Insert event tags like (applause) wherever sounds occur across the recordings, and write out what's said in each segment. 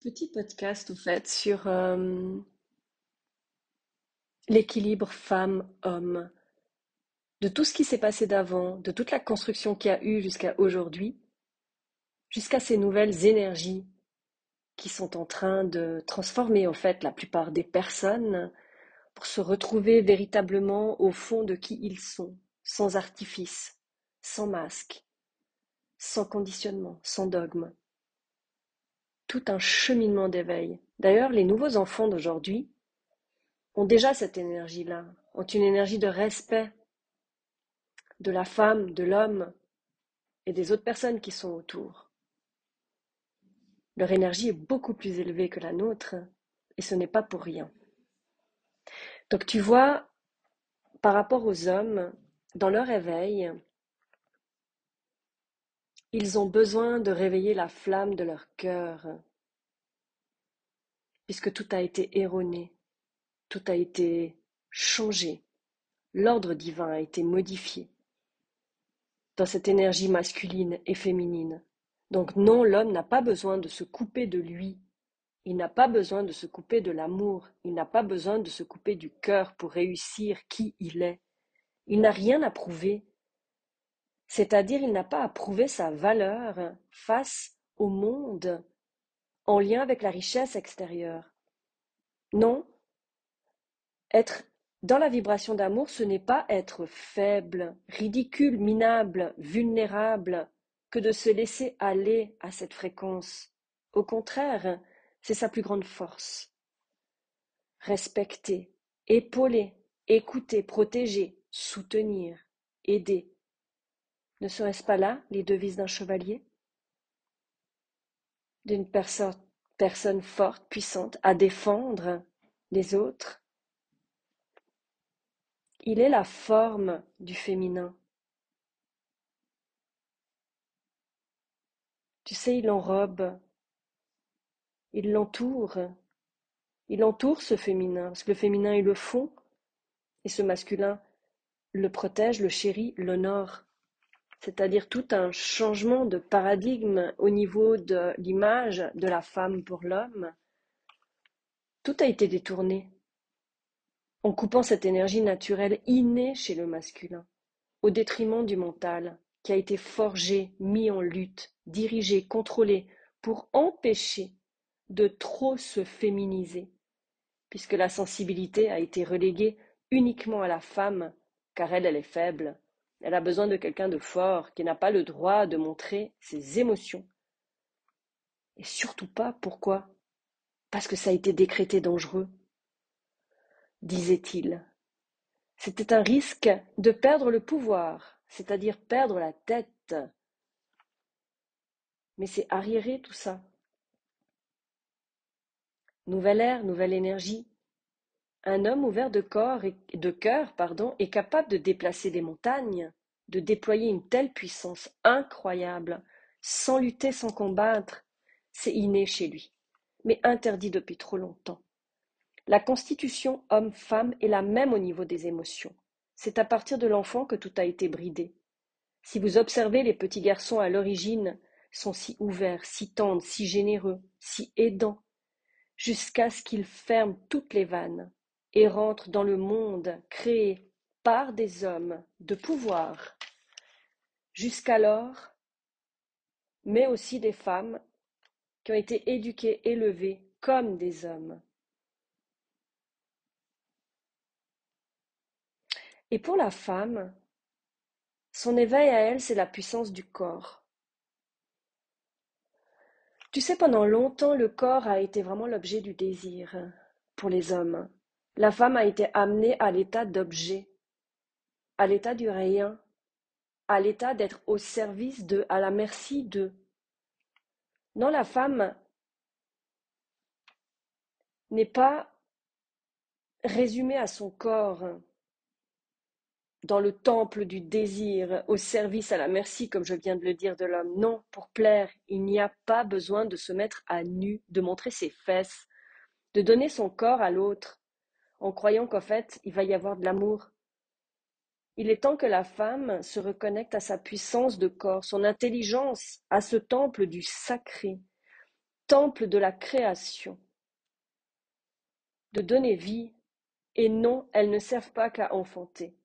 Petit podcast, au fait, sur euh, l'équilibre femme-homme, de tout ce qui s'est passé d'avant, de toute la construction qu'il y a eu jusqu'à aujourd'hui, jusqu'à ces nouvelles énergies qui sont en train de transformer, fait, la plupart des personnes pour se retrouver véritablement au fond de qui ils sont, sans artifice, sans masque, sans conditionnement, sans dogme tout un cheminement d'éveil. D'ailleurs, les nouveaux enfants d'aujourd'hui ont déjà cette énergie-là, ont une énergie de respect de la femme, de l'homme et des autres personnes qui sont autour. Leur énergie est beaucoup plus élevée que la nôtre et ce n'est pas pour rien. Donc tu vois, par rapport aux hommes, dans leur éveil, ils ont besoin de réveiller la flamme de leur cœur, puisque tout a été erroné, tout a été changé, l'ordre divin a été modifié dans cette énergie masculine et féminine. Donc non, l'homme n'a pas besoin de se couper de lui, il n'a pas besoin de se couper de l'amour, il n'a pas besoin de se couper du cœur pour réussir qui il est. Il n'a rien à prouver, c'est-à-dire il n'a pas à prouver sa valeur face au monde en lien avec la richesse extérieure. Non, être dans la vibration d'amour, ce n'est pas être faible, ridicule, minable, vulnérable, que de se laisser aller à cette fréquence. Au contraire, c'est sa plus grande force. Respecter, épauler, écouter, protéger, soutenir, aider. Ne serait-ce pas là les devises d'un chevalier? D'une personne forte, puissante, à défendre les autres Il est la forme du féminin. Tu sais, il enrobe, il l'entoure, il entoure ce féminin, parce que le féminin est le fond, et ce masculin le protège, le chérit, l'honore. C'est-à-dire tout un changement de paradigme au niveau de l'image de la femme pour l'homme. Tout a été détourné en coupant cette énergie naturelle innée chez le masculin, au détriment du mental, qui a été forgé, mis en lutte, dirigé, contrôlé, pour empêcher de trop se féminiser, puisque la sensibilité a été reléguée uniquement à la femme, car elle, elle est faible, elle a besoin de quelqu'un de fort, qui n'a pas le droit de montrer ses émotions. Et surtout pas pourquoi? Parce que ça a été décrété dangereux, disait-il. C'était un risque de perdre le pouvoir, c'est-à-dire perdre la tête. Mais c'est arriéré tout ça. Nouvelle ère, nouvelle énergie, un homme ouvert de corps et de cœur pardon, est capable de déplacer des montagnes, de déployer une telle puissance incroyable, sans lutter, sans combattre. C'est inné chez lui, mais interdit depuis trop longtemps. La constitution homme-femme est la même au niveau des émotions. C'est à partir de l'enfant que tout a été bridé. Si vous observez les petits garçons à l'origine, sont si ouverts, si tendres, si généreux, si aidants, jusqu'à ce qu'ils ferment toutes les vannes, et rentre dans le monde créé par des hommes de pouvoir jusqu'alors, mais aussi des femmes qui ont été éduquées, élevées comme des hommes. Et pour la femme, son éveil à elle, c'est la puissance du corps. Tu sais, pendant longtemps, le corps a été vraiment l'objet du désir pour les hommes. La femme a été amenée à l'état d'objet, à l'état du rien, à l'état d'être au service de, à la merci de. Non, la femme n'est pas résumée à son corps dans le temple du désir, au service, à la merci, comme je viens de le dire, de l'homme. Non, pour plaire, il n'y a pas besoin de se mettre à nu, de montrer ses fesses, de donner son corps à l'autre. en croyant qu'en fait, il va y avoir de l'amour. Il est temps que la femme se reconnecte à sa puissance de corps, son intelligence, à ce temple du sacré, temple de la création, de donner vie, et non, elles ne servent pas qu'à enfanter.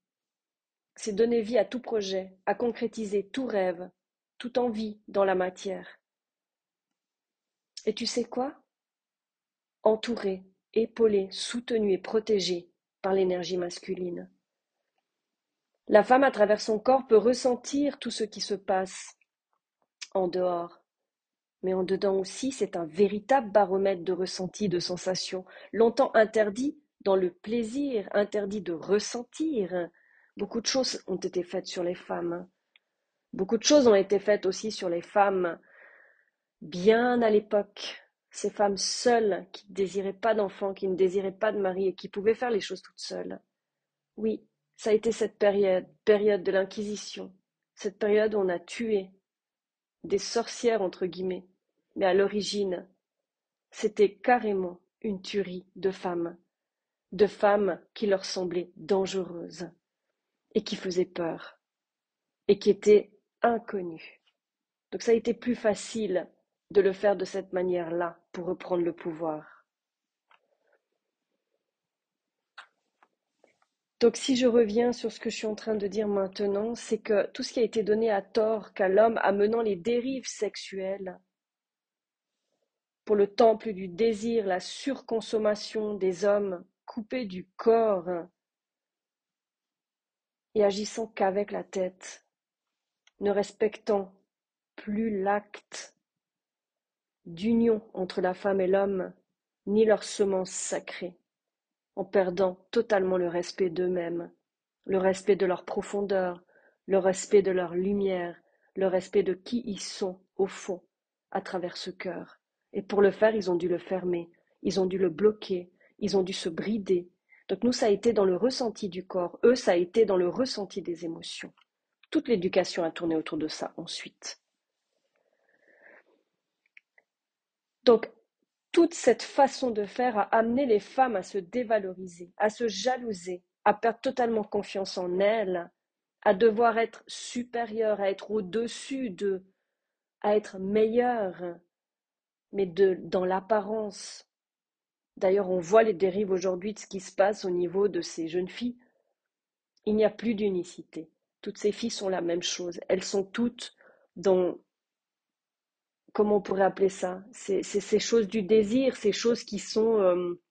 C'est donner vie à tout projet, à concrétiser tout rêve, toute envie dans la matière. Et tu sais quoi? Entouré, épaulé, soutenu et protégé par l'énergie masculine. La femme, à travers son corps, peut ressentir tout ce qui se passe en dehors. Mais en dedans aussi, c'est un véritable baromètre de ressenti, de sensation, longtemps interdit dans le plaisir, interdit de ressentir. Beaucoup de choses ont été faites sur les femmes. Beaucoup de choses ont été faites aussi sur les femmes bien à l'époque. Ces femmes seules qui ne désiraient pas d'enfants, qui ne désiraient pas de mari et qui pouvaient faire les choses toutes seules. Oui, ça a été cette période, période de l'Inquisition, cette période où on a tué des sorcières entre guillemets. Mais à l'origine, c'était carrément une tuerie de femmes, de femmes qui leur semblaient dangereuses et qui faisaient peur et qui étaient inconnues. Donc ça a été plus facile de le faire de cette manière-là pour reprendre le pouvoir. Donc si je reviens sur ce que je suis en train de dire maintenant, c'est que tout ce qui a été donné à tort qu'à l'homme amenant les dérives sexuelles, pour le temple du désir, la surconsommation des hommes, coupés du corps et agissant qu'avec la tête, ne respectant plus l'acte d'union entre la femme et l'homme, ni leur semence sacrée en perdant totalement le respect d'eux-mêmes, le respect de leur profondeur, le respect de leur lumière, le respect de qui ils sont au fond, à travers ce cœur. Et pour le faire, ils ont dû le fermer, ils ont dû le bloquer, ils ont dû se brider. Donc nous, ça a été dans le ressenti du corps, eux, ça a été dans le ressenti des émotions. Toute l'éducation a tourné autour de ça ensuite. Donc toute cette façon de faire a amené les femmes à se dévaloriser, à se jalouser, à perdre totalement confiance en elles, à devoir être supérieures, à être au-dessus de, à être meilleures, mais de, dans l'apparence. D'ailleurs, on voit les dérives aujourd'hui de ce qui se passe au niveau de ces jeunes filles. Il n'y a plus d'unicité. Toutes ces filles sont la même chose. Elles sont toutes dans comment on pourrait appeler ça? C'est ces choses du désir, ces choses qui sont... Euh,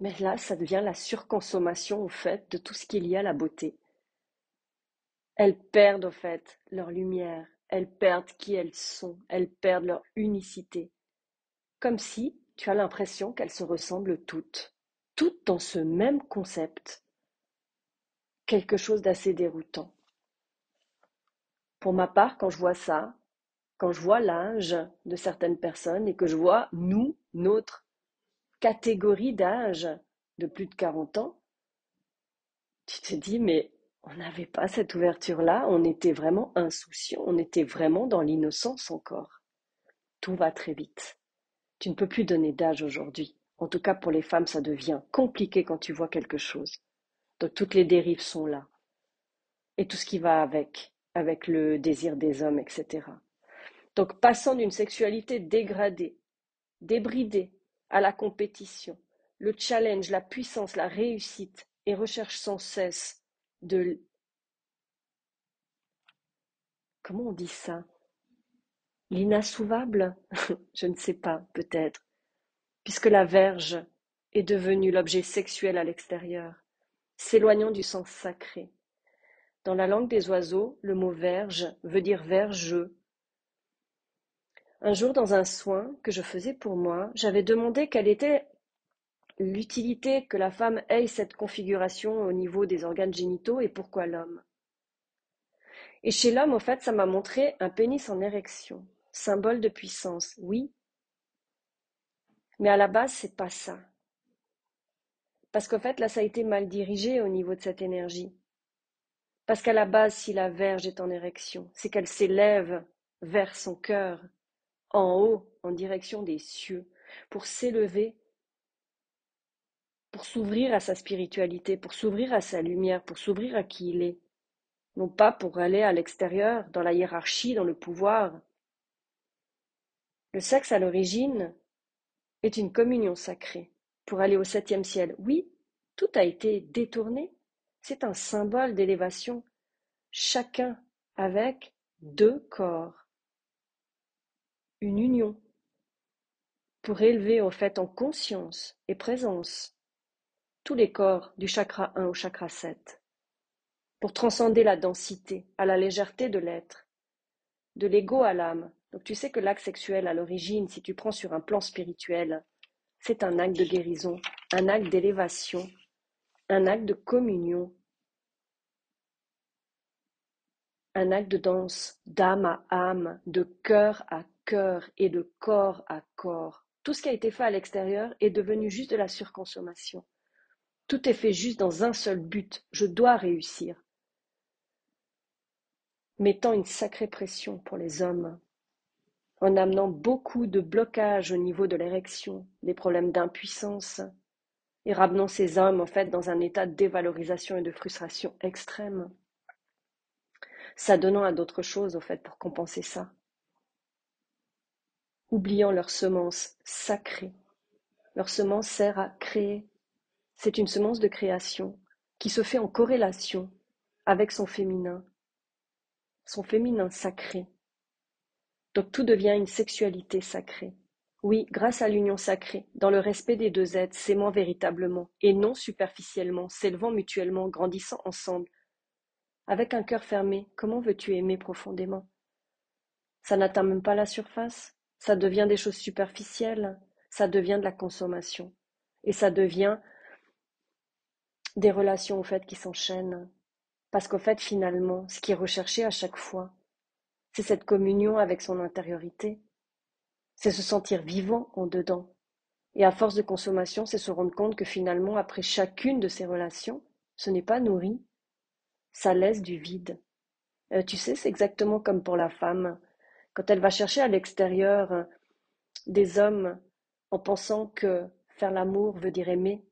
mais là, ça devient la surconsommation, au fait, de tout ce qu'il y a à la beauté. Elles perdent, au fait, leur lumière, elles perdent qui elles sont, elles perdent leur unicité. Comme si tu as l'impression qu'elles se ressemblent toutes, toutes dans ce même concept. Quelque chose d'assez déroutant. Pour ma part, quand je vois ça, quand je vois l'âge de certaines personnes et que je vois nous, notre catégorie d'âge de plus de 40 ans, tu te dis, mais on n'avait pas cette ouverture-là, on était vraiment insouciant, on était vraiment dans l'innocence encore. Tout va très vite. Tu ne peux plus donner d'âge aujourd'hui. En tout cas, pour les femmes, ça devient compliqué quand tu vois quelque chose. Donc toutes les dérives sont là. Et tout ce qui va avec, avec le désir des hommes, etc. Donc passant d'une sexualité dégradée, débridée, à la compétition, le challenge, la puissance, la réussite, et recherche sans cesse de... Comment on dit ça? L'inassouvable (laughs) Je ne sais pas, peut-être. Puisque la verge est devenue l'objet sexuel à l'extérieur, s'éloignant du sens sacré. Dans la langue des oiseaux, le mot verge veut dire vergeux, un jour, dans un soin que je faisais pour moi, j'avais demandé quelle était l'utilité que la femme ait cette configuration au niveau des organes génitaux et pourquoi l'homme. Et chez l'homme, au fait, ça m'a montré un pénis en érection, symbole de puissance, oui. Mais à la base, c'est pas ça. Parce qu'en fait, là, ça a été mal dirigé au niveau de cette énergie. Parce qu'à la base, si la verge est en érection, c'est qu'elle s'élève vers son cœur, en haut, en direction des cieux, pour s'élever pour s'ouvrir à sa spiritualité, pour s'ouvrir à sa lumière, pour s'ouvrir à qui il est, non pas pour aller à l'extérieur, dans la hiérarchie, dans le pouvoir. Le sexe à l'origine est une communion sacrée pour aller au septième ciel. Oui, tout a été détourné. C'est un symbole d'élévation, chacun avec deux corps. Une union pour élever au fait en conscience et présence tous les corps du chakra 1 au chakra 7, pour transcender la densité à la légèreté de l'être, de l'ego à l'âme. Donc tu sais que l'acte sexuel à l'origine, si tu prends sur un plan spirituel, c'est un acte de guérison, un acte d'élévation, un acte de communion, un acte de danse d'âme à âme, de cœur à cœur et de corps à corps. Tout ce qui a été fait à l'extérieur est devenu juste de la surconsommation. Tout est fait juste dans un seul but, je dois réussir. Mettant une sacrée pression pour les hommes, en amenant beaucoup de blocages au niveau de l'érection, des problèmes d'impuissance, et ramenant ces hommes en fait dans un état de dévalorisation et de frustration extrême, s'adonnant à d'autres choses au fait pour compenser ça, oubliant leur semence sacrée. Leur semence sert à créer, c'est une semence de création qui se fait en corrélation avec son féminin, son féminin sacré. Donc tout devient une sexualité sacrée. Oui, grâce à l'union sacrée, dans le respect des deux êtres, s'aimant véritablement, et non superficiellement, s'élevant mutuellement, grandissant ensemble. Avec un cœur fermé, comment veux-tu aimer profondément? Ça n'atteint même pas la surface, ça devient des choses superficielles, ça devient de la consommation, et ça devient des relations au fait qui s'enchaînent. Parce qu'au fait, finalement, ce qui est recherché à chaque fois, c'est cette communion avec son intériorité. C'est se sentir vivant en dedans. Et à force de consommation, c'est se rendre compte que finalement, après chacune de ces relations, ce n'est pas nourri, ça laisse du vide. Euh, tu sais, c'est exactement comme pour la femme. Quand elle va chercher à l'extérieur des hommes en pensant que faire l'amour veut dire aimer,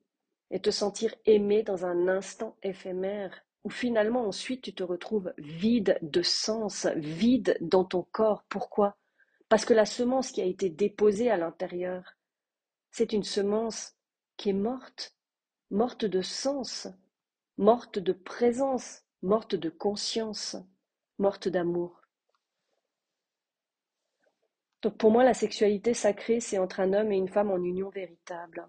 et te sentir aimé dans un instant éphémère, où finalement ensuite tu te retrouves vide de sens, vide dans ton corps. Pourquoi? Parce que la semence qui a été déposée à l'intérieur, c'est une semence qui est morte, morte de sens, morte de présence, morte de conscience, morte d'amour. Donc pour moi, la sexualité sacrée, c'est entre un homme et une femme en union véritable.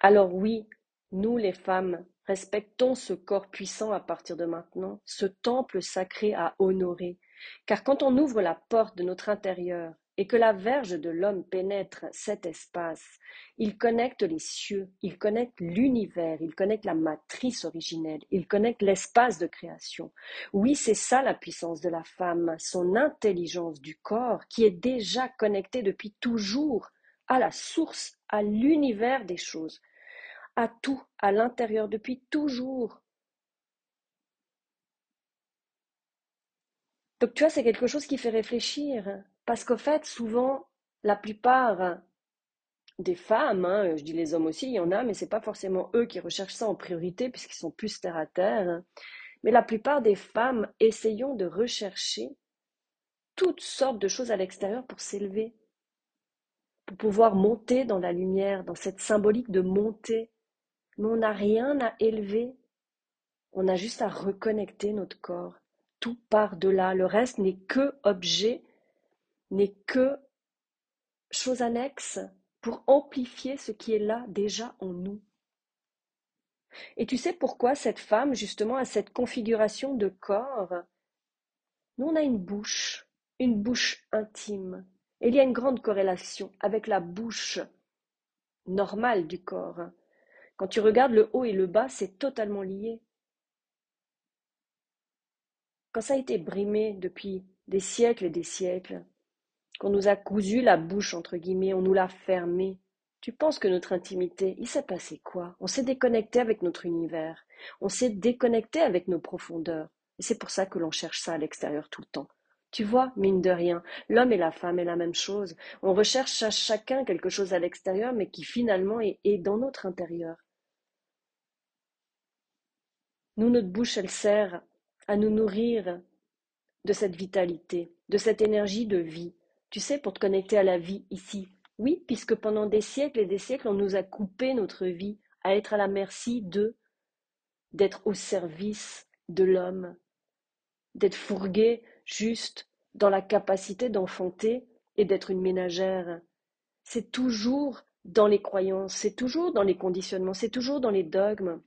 Alors oui, nous les femmes, respectons ce corps puissant à partir de maintenant, ce temple sacré à honorer, car quand on ouvre la porte de notre intérieur et que la verge de l'homme pénètre cet espace, il connecte les cieux, il connecte l'univers, il connecte la matrice originelle, il connecte l'espace de création. Oui, c'est ça la puissance de la femme, son intelligence du corps qui est déjà connectée depuis toujours à la source, à l'univers des choses à tout, à l'intérieur, depuis toujours. Donc tu vois, c'est quelque chose qui fait réfléchir. Parce qu'au fait, souvent, la plupart des femmes, hein, je dis les hommes aussi, il y en a, mais ce n'est pas forcément eux qui recherchent ça en priorité, puisqu'ils sont plus terre à terre. Mais la plupart des femmes essayons de rechercher toutes sortes de choses à l'extérieur pour s'élever, pour pouvoir monter dans la lumière, dans cette symbolique de monter, mais on n'a rien à élever. On a juste à reconnecter notre corps. Tout part de là. Le reste n'est que objet, n'est que chose annexe pour amplifier ce qui est là déjà en nous. Et tu sais pourquoi cette femme, justement, a cette configuration de corps? Nous, on a une bouche, une bouche intime. Il y a une grande corrélation avec la bouche normale du corps. Quand tu regardes le haut et le bas, c'est totalement lié. Quand ça a été brimé depuis des siècles et des siècles, qu'on nous a cousu la bouche, entre guillemets, on nous l'a fermée, tu penses que notre intimité, il s'est passé quoi? On s'est déconnecté avec notre univers, on s'est déconnecté avec nos profondeurs. Et c'est pour ça que l'on cherche ça à l'extérieur tout le temps. Tu vois, mine de rien, l'homme et la femme est la même chose. On recherche à chacun quelque chose à l'extérieur, mais qui finalement est, est dans notre intérieur. Nous, notre bouche, elle sert à nous nourrir de cette vitalité, de cette énergie de vie. Tu sais, pour te connecter à la vie ici. Oui, puisque pendant des siècles et des siècles, on nous a coupé notre vie à être à la merci de, d'être au service de l'homme, d'être fourgué juste dans la capacité d'enfanter et d'être une ménagère. C'est toujours dans les croyances, c'est toujours dans les conditionnements, c'est toujours dans les dogmes.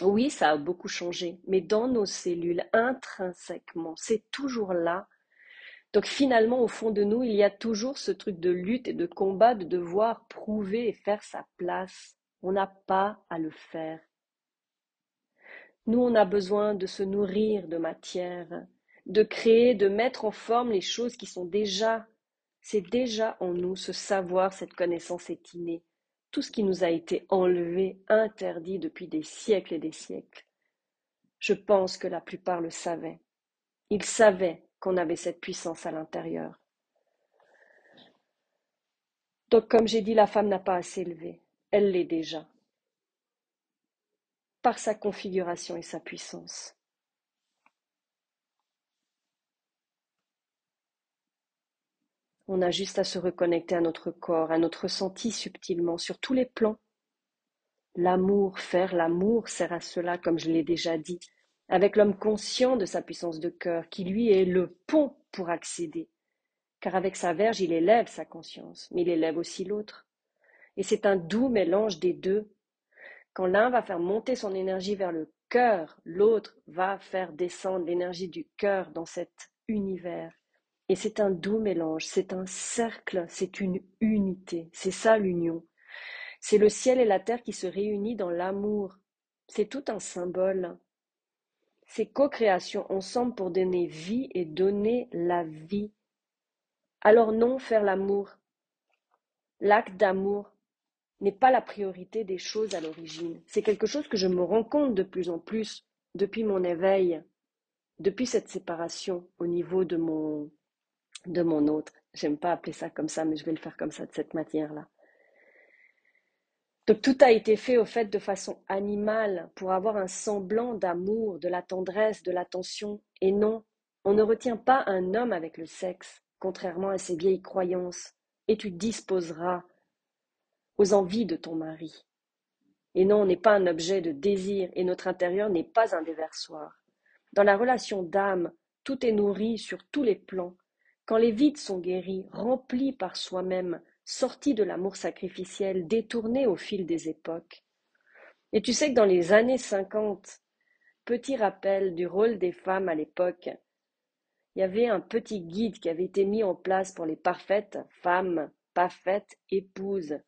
Oui, ça a beaucoup changé, mais dans nos cellules, intrinsèquement, c'est toujours là. Donc finalement, au fond de nous, il y a toujours ce truc de lutte et de combat, de devoir prouver et faire sa place. On n'a pas à le faire. Nous, on a besoin de se nourrir de matière, de créer, de mettre en forme les choses qui sont déjà, c'est déjà en nous, ce savoir, cette connaissance est innée. Tout ce qui nous a été enlevé, interdit depuis des siècles et des siècles. Je pense que la plupart le savaient. Ils savaient qu'on avait cette puissance à l'intérieur. Donc, comme j'ai dit, la femme n'a pas à s'élever. Elle l'est déjà. Par sa configuration et sa puissance. On a juste à se reconnecter à notre corps, à notre ressenti subtilement, sur tous les plans. L'amour, faire l'amour sert à cela, comme je l'ai déjà dit, avec l'homme conscient de sa puissance de cœur, qui lui est le pont pour accéder. Car avec sa verge, il élève sa conscience, mais il élève aussi l'autre. Et c'est un doux mélange des deux. Quand l'un va faire monter son énergie vers le cœur, l'autre va faire descendre l'énergie du cœur dans cet univers. Et c'est un doux mélange, c'est un cercle, c'est une unité, c'est ça l'union. C'est le ciel et la terre qui se réunissent dans l'amour. C'est tout un symbole. C'est co-création ensemble pour donner vie et donner la vie. Alors non, faire l'amour. L'acte d'amour n'est pas la priorité des choses à l'origine. C'est quelque chose que je me rends compte de plus en plus depuis mon éveil, depuis cette séparation au niveau de mon de mon autre. J'aime pas appeler ça comme ça, mais je vais le faire comme ça, de cette manière-là. Donc tout a été fait au fait de façon animale pour avoir un semblant d'amour, de la tendresse, de l'attention. Et non, on ne retient pas un homme avec le sexe, contrairement à ces vieilles croyances, et tu disposeras aux envies de ton mari. Et non, on n'est pas un objet de désir, et notre intérieur n'est pas un déversoir. Dans la relation d'âme, tout est nourri sur tous les plans, quand les vides sont guéris, remplis par soi-même, sortis de l'amour sacrificiel, détournés au fil des époques. Et tu sais que dans les années cinquante, petit rappel du rôle des femmes à l'époque, il y avait un petit guide qui avait été mis en place pour les parfaites femmes, parfaites épouses.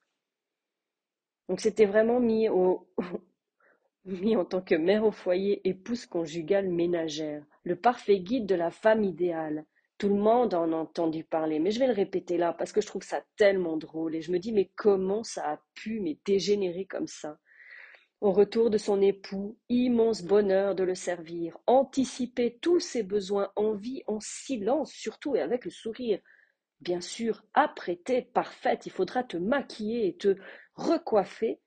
Donc c'était vraiment mis, au, (laughs) mis en tant que mère au foyer, épouse conjugale ménagère, le parfait guide de la femme idéale, tout le monde en a entendu parler, mais je vais le répéter là parce que je trouve ça tellement drôle et je me dis mais comment ça a pu mais dégénérer comme ça? Au retour de son époux, immense bonheur de le servir, anticiper tous ses besoins en vie, en silence surtout et avec le sourire. Bien sûr, apprêtée, parfaite, il faudra te maquiller et te recoiffer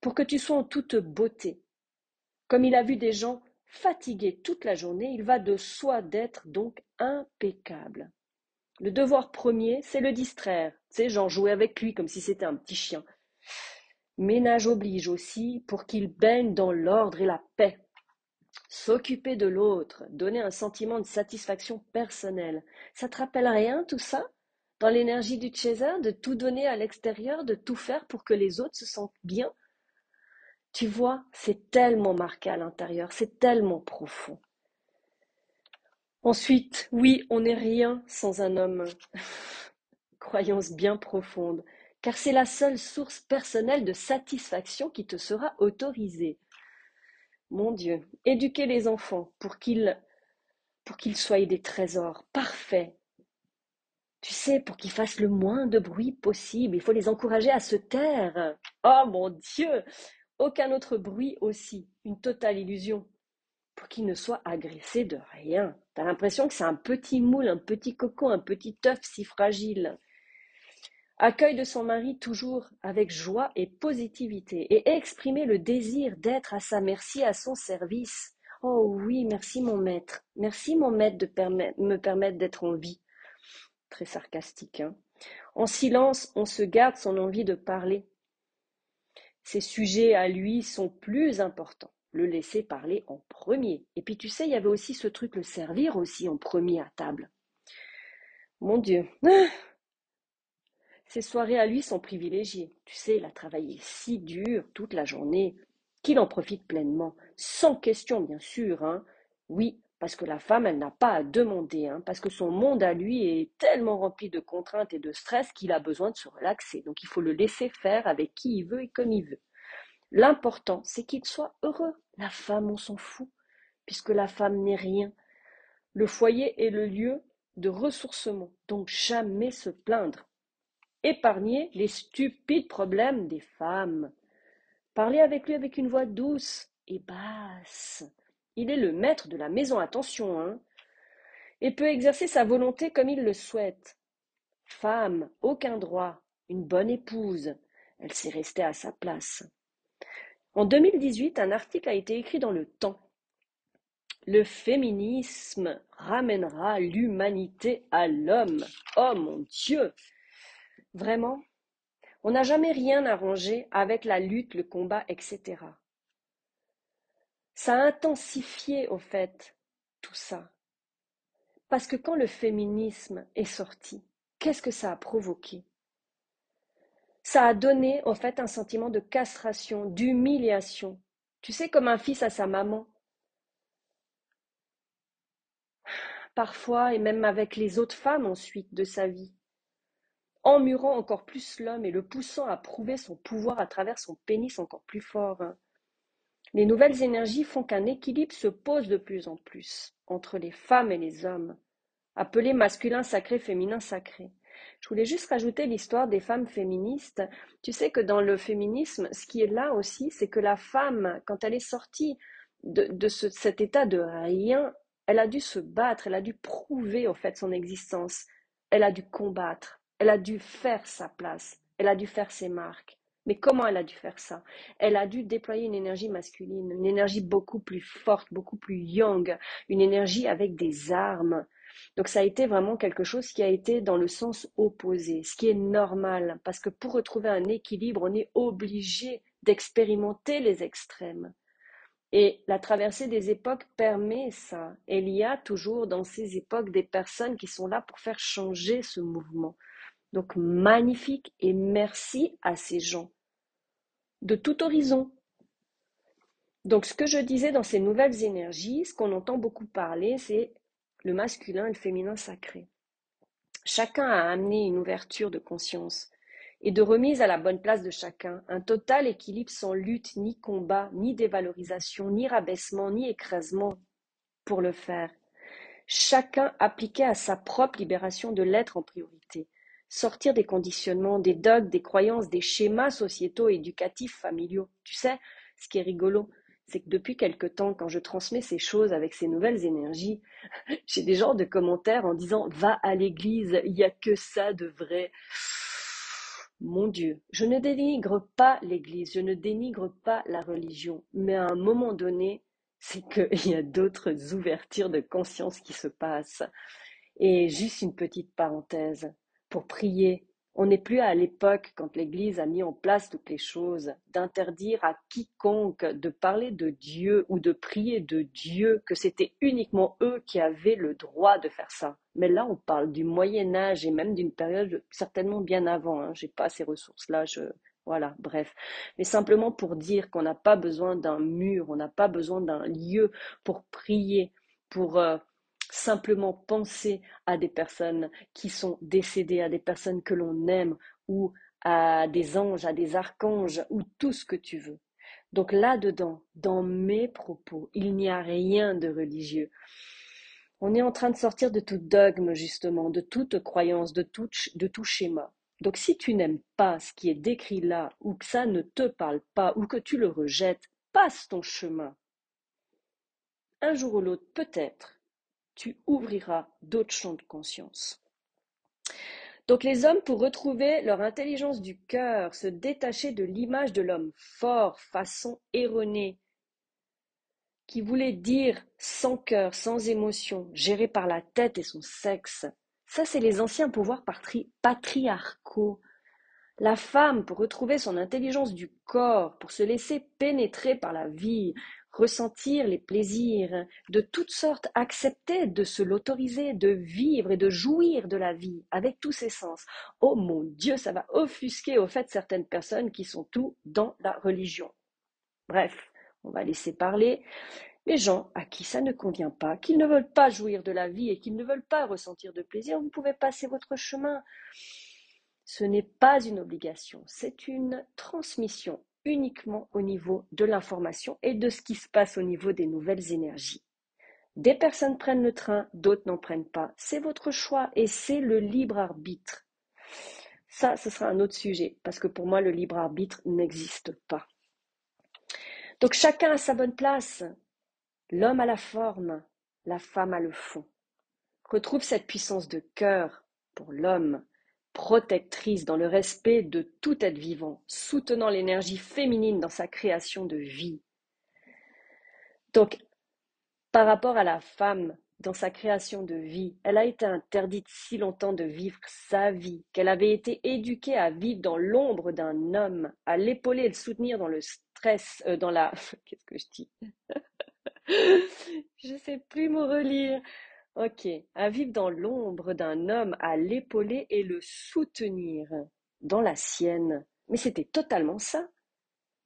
pour que tu sois en toute beauté. Comme il a vu des gens Fatigué toute la journée, il va de soi d'être donc impeccable. Le devoir premier, c'est le distraire. Tu sais, jouais avec lui comme si c'était un petit chien. Ménage oblige aussi pour qu'il baigne dans l'ordre et la paix. S'occuper de l'autre, donner un sentiment de satisfaction personnelle. Ça te rappelle rien tout ça? Dans l'énergie du chaser, de tout donner à l'extérieur, de tout faire pour que les autres se sentent bien? Tu vois, c'est tellement marqué à l'intérieur, c'est tellement profond. Ensuite, oui, on n'est rien sans un homme. (laughs) Croyance bien profonde, car c'est la seule source personnelle de satisfaction qui te sera autorisée. Mon Dieu, éduquer les enfants pour qu'ils pour qu'ils soient des trésors parfaits. Tu sais, pour qu'ils fassent le moins de bruit possible, il faut les encourager à se taire. Oh mon Dieu, aucun autre bruit aussi, une totale illusion, pour qu'il ne soit agressé de rien. T'as l'impression que c'est un petit moule, un petit cocon, un petit œuf si fragile. Accueille de son mari toujours avec joie et positivité et exprimer le désir d'être à sa merci, à son service. Oh oui, merci mon maître. Merci mon maître de me permettre d'être en vie. Très sarcastique. Hein en silence, on se garde son envie de parler. Ses sujets à lui sont plus importants. Le laisser parler en premier. Et puis tu sais, il y avait aussi ce truc, le servir aussi en premier à table. Mon Dieu. Ses soirées à lui sont privilégiées. Tu sais, il a travaillé si dur toute la journée qu'il en profite pleinement, sans question bien sûr. Hein. Oui, parce que la femme, elle n'a pas à demander, hein, parce que son monde à lui est tellement rempli de contraintes et de stress qu'il a besoin de se relaxer. Donc il faut le laisser faire avec qui il veut et comme il veut. L'important, c'est qu'il soit heureux. La femme, on s'en fout, puisque la femme n'est rien. Le foyer est le lieu de ressourcement, donc jamais se plaindre. Épargner les stupides problèmes des femmes. Parler avec lui avec une voix douce et basse. Il est le maître de la maison, attention, hein, et peut exercer sa volonté comme il le souhaite. Femme, aucun droit, une bonne épouse. Elle s'est restée à sa place. En 2018, un article a été écrit dans le Temps. Le féminisme ramènera l'humanité à l'homme. Oh mon Dieu Vraiment? On n'a jamais rien arrangé avec la lutte, le combat, etc. Ça a intensifié, au fait, tout ça. Parce que quand le féminisme est sorti, qu'est-ce que ça a provoqué? Ça a donné au fait un sentiment de castration, d'humiliation. Tu sais, comme un fils à sa maman. Parfois, et même avec les autres femmes ensuite de sa vie. Emmurant encore plus l'homme et le poussant à prouver son pouvoir à travers son pénis encore plus fort. Les nouvelles énergies font qu'un équilibre se pose de plus en plus entre les femmes et les hommes, appelés masculin sacré, féminin sacré. Je voulais juste rajouter l'histoire des femmes féministes. Tu sais que dans le féminisme, ce qui est là aussi, c'est que la femme, quand elle est sortie de, cet état de rien, elle a dû se battre, elle a dû prouver au fait son existence, elle a dû combattre, elle a dû faire sa place, elle a dû faire ses marques. Mais comment elle a dû faire ça? Elle a dû déployer une énergie masculine, une énergie beaucoup plus forte, beaucoup plus young, une énergie avec des armes, donc ça a été vraiment quelque chose qui a été dans le sens opposé, ce qui est normal, parce que pour retrouver un équilibre, on est obligé d'expérimenter les extrêmes. Et la traversée des époques permet ça. Il y a toujours dans ces époques des personnes qui sont là pour faire changer ce mouvement. Donc magnifique et merci à ces gens de tout horizon. Donc ce que je disais dans ces nouvelles énergies, ce qu'on entend beaucoup parler, c'est le masculin et le féminin sacré. Chacun a amené une ouverture de conscience et de remise à la bonne place de chacun, un total équilibre sans lutte, ni combat, ni dévalorisation, ni rabaissement, ni écrasement pour le faire. Chacun appliqué à sa propre libération de l'être en priorité. Sortir des conditionnements, des dogmes, des croyances, des schémas sociétaux éducatifs familiaux. Tu sais, ce qui est rigolo, c'est que depuis quelque temps, quand je transmets ces choses avec ces nouvelles énergies, (laughs) j'ai des genres de commentaires en disant va à l'église, il n'y a que ça de vrai. Mon Dieu, je ne dénigre pas l'église, je ne dénigre pas la religion, mais à un moment donné, c'est qu'il (laughs) y a d'autres ouvertures de conscience qui se passent. Et juste une petite parenthèse, pour prier, on n'est plus à l'époque, quand l'Église a mis en place toutes les choses, d'interdire à quiconque de parler de Dieu ou de prier de Dieu, que c'était uniquement eux qui avaient le droit de faire ça. Mais là, on parle du Moyen Âge et même d'une période certainement bien avant. Hein. J'ai pas ces ressources-là. Je... Voilà, bref. Mais simplement pour dire qu'on n'a pas besoin d'un mur, on n'a pas besoin d'un lieu pour prier, pour euh, simplement penser à des personnes qui sont décédées, à des personnes que l'on aime, ou à des anges, à des archanges, ou tout ce que tu veux. Donc là-dedans, dans mes propos, il n'y a rien de religieux. On est en train de sortir de tout dogme, justement, de toute croyance, de tout, de tout schéma. Donc si tu n'aimes pas ce qui est décrit là, ou que ça ne te parle pas, ou que tu le rejettes, passe ton chemin. un jour ou l'autre, peut-être, tu ouvriras d'autres champs de conscience. Donc les hommes, pour retrouver leur intelligence du cœur, se détacher de l'image de l'homme fort, façon erronée, qui voulait dire sans cœur, sans émotion, géré par la tête et son sexe. Ça, c'est les anciens pouvoirs patriarcaux. La femme, pour retrouver son intelligence du corps, pour se laisser pénétrer par la vie, ressentir les plaisirs de toutes sortes, accepter de se l'autoriser, de vivre et de jouir de la vie avec tous ses sens. Oh mon Dieu, ça va offusquer au fait certaines personnes qui sont tout dans la religion. Bref, on va laisser parler les gens à qui ça ne convient pas, qu'ils ne veulent pas jouir de la vie et qu'ils ne veulent pas ressentir de plaisir, vous pouvez passer votre chemin. Ce n'est pas une obligation, c'est une transmission uniquement au niveau de l'information et de ce qui se passe au niveau des nouvelles énergies. Des personnes prennent le train, d'autres n'en prennent pas. C'est votre choix et c'est le libre arbitre. Ça, ce sera un autre sujet, parce que pour moi, le libre arbitre n'existe pas. Donc chacun a sa bonne place. L'homme a la forme, la femme a le fond. Retrouve cette puissance de cœur pour l'homme protectrice dans le respect de tout être vivant, soutenant l'énergie féminine dans sa création de vie. Donc, par rapport à la femme, dans sa création de vie, elle a été interdite si longtemps de vivre sa vie, qu'elle avait été éduquée à vivre dans l'ombre d'un homme, à l'épauler et le soutenir dans le stress, euh, dans la... (laughs) Qu'est-ce que je dis? (laughs) Je sais plus me relire. Ok, à vivre dans l'ombre d'un homme, à l'épauler et le soutenir dans la sienne. Mais c'était totalement ça.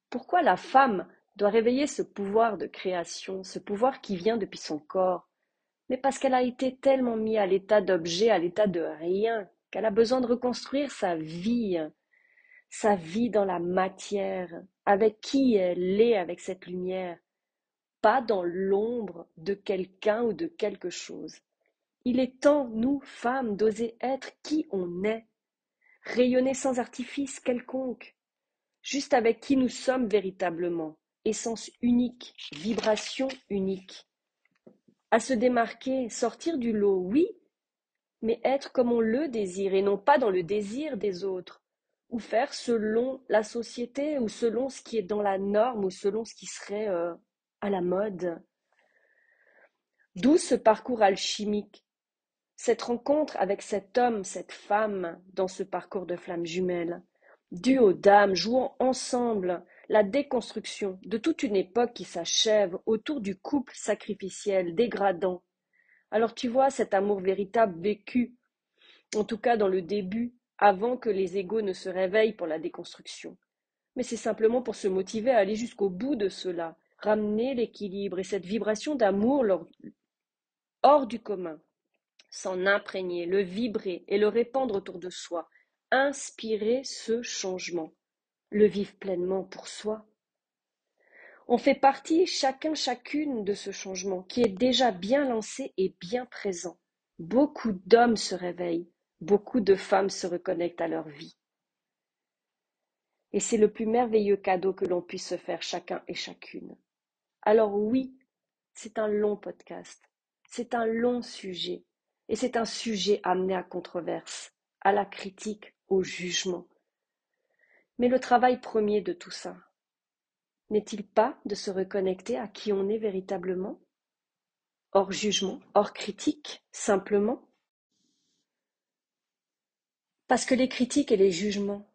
Pourquoi la femme doit réveiller ce pouvoir de création, ce pouvoir qui vient depuis son corps? Mais parce qu'elle a été tellement mise à l'état d'objet, à l'état de rien, qu'elle a besoin de reconstruire sa vie, sa vie dans la matière, avec qui elle est, avec cette lumière? Pas dans l'ombre de quelqu'un ou de quelque chose. Il est temps, nous, femmes, d'oser être qui on est, rayonner sans artifice quelconque, juste avec qui nous sommes véritablement, essence unique, vibration unique. À se démarquer, sortir du lot, oui, mais être comme on le désire et non pas dans le désir des autres, ou faire selon la société ou selon ce qui est dans la norme ou selon ce qui serait euh, à la mode. D'où ce parcours alchimique, cette rencontre avec cet homme, cette femme dans ce parcours de flammes jumelles, duo d'âmes jouant ensemble la déconstruction de toute une époque qui s'achève autour du couple sacrificiel, dégradant. Alors tu vois cet amour véritable vécu, en tout cas dans le début, avant que les égaux ne se réveillent pour la déconstruction. Mais c'est simplement pour se motiver à aller jusqu'au bout de cela, ramener l'équilibre et cette vibration d'amour hors du commun, s'en imprégner, le vibrer et le répandre autour de soi, inspirer ce changement, le vivre pleinement pour soi. On fait partie chacun chacune de ce changement qui est déjà bien lancé et bien présent. Beaucoup d'hommes se réveillent, beaucoup de femmes se reconnectent à leur vie. Et c'est le plus merveilleux cadeau que l'on puisse se faire chacun et chacune. Alors oui, c'est un long podcast, c'est un long sujet, et c'est un sujet amené à controverse, à la critique, au jugement. Mais le travail premier de tout ça, n'est-il pas de se reconnecter à qui on est véritablement? Hors jugement, hors critique, simplement? Parce que les critiques et les jugements,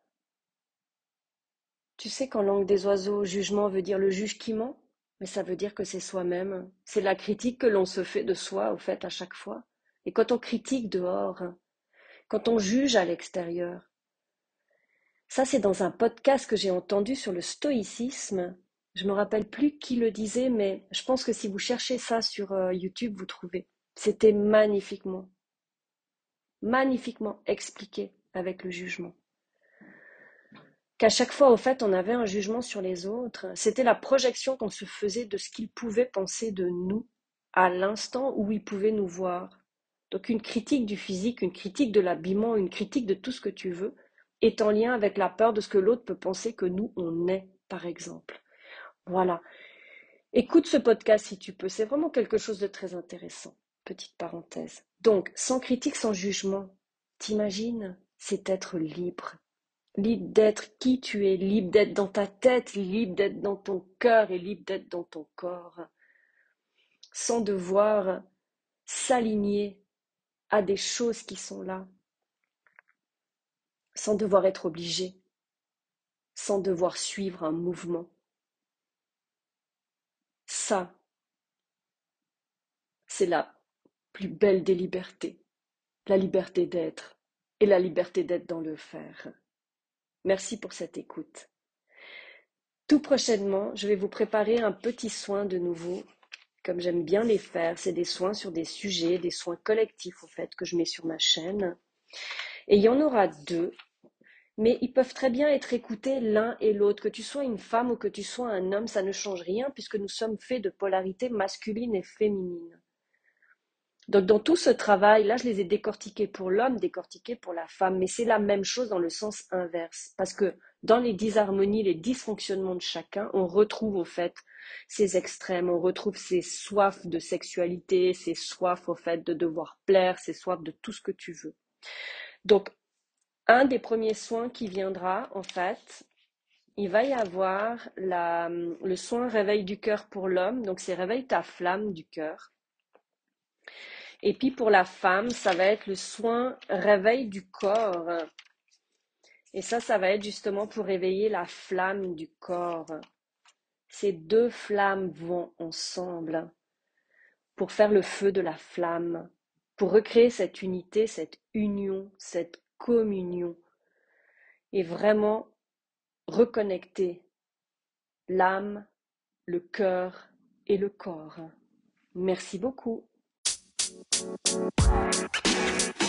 tu sais qu'en langue des oiseaux, jugement veut dire le juge qui ment? Mais ça veut dire que c'est soi-même. C'est la critique que l'on se fait de soi, au fait, à chaque fois. Et quand on critique dehors, quand on juge à l'extérieur, ça c'est dans un podcast que j'ai entendu sur le stoïcisme. Je me rappelle plus qui le disait, mais je pense que si vous cherchez ça sur euh, YouTube, vous trouvez. C'était magnifiquement, magnifiquement expliqué avec le jugement qu'à chaque fois, au fait, on avait un jugement sur les autres. C'était la projection qu'on se faisait de ce qu'ils pouvaient penser de nous à l'instant où ils pouvaient nous voir. Donc une critique du physique, une critique de l'habillement, une critique de tout ce que tu veux, est en lien avec la peur de ce que l'autre peut penser que nous, on est, par exemple. Voilà. Écoute ce podcast si tu peux, c'est vraiment quelque chose de très intéressant. Petite parenthèse. Donc, sans critique, sans jugement, t'imagines, c'est être libre. Libre d'être qui tu es, libre d'être dans ta tête, libre d'être dans ton cœur et libre d'être dans ton corps. Sans devoir s'aligner à des choses qui sont là. Sans devoir être obligé. Sans devoir suivre un mouvement. Ça, c'est la plus belle des libertés, la liberté d'être et la liberté d'être dans le faire. Merci pour cette écoute. Tout prochainement, je vais vous préparer un petit soin de nouveau, comme j'aime bien les faire. C'est des soins sur des sujets, des soins collectifs au fait que je mets sur ma chaîne. Et il y en aura deux mais ils peuvent très bien être écoutés l'un et l'autre. Que tu sois une femme ou que tu sois un homme, ça ne change rien puisque nous sommes faits de polarité masculine et féminine. Donc dans tout ce travail, là je les ai décortiqués pour l'homme, décortiqués pour la femme, mais c'est la même chose dans le sens inverse. Parce que dans les disharmonies, les dysfonctionnements de chacun, on retrouve au fait ces extrêmes, on retrouve ces soifs de sexualité, ces soifs au fait de devoir plaire, ces soifs de tout ce que tu veux. Donc un des premiers soins qui viendra, en fait, il va y avoir le soin réveil du cœur pour l'homme, donc c'est réveille ta flamme du cœur. Et puis pour la femme, ça va être le soin réveil du corps. Et ça, ça va être justement pour réveiller la flamme du corps. Ces deux flammes vont ensemble pour faire le feu de la flamme, pour recréer cette unité, cette union, cette communion et vraiment reconnecter l'âme, le cœur et le corps. Merci beaucoup. Thank you.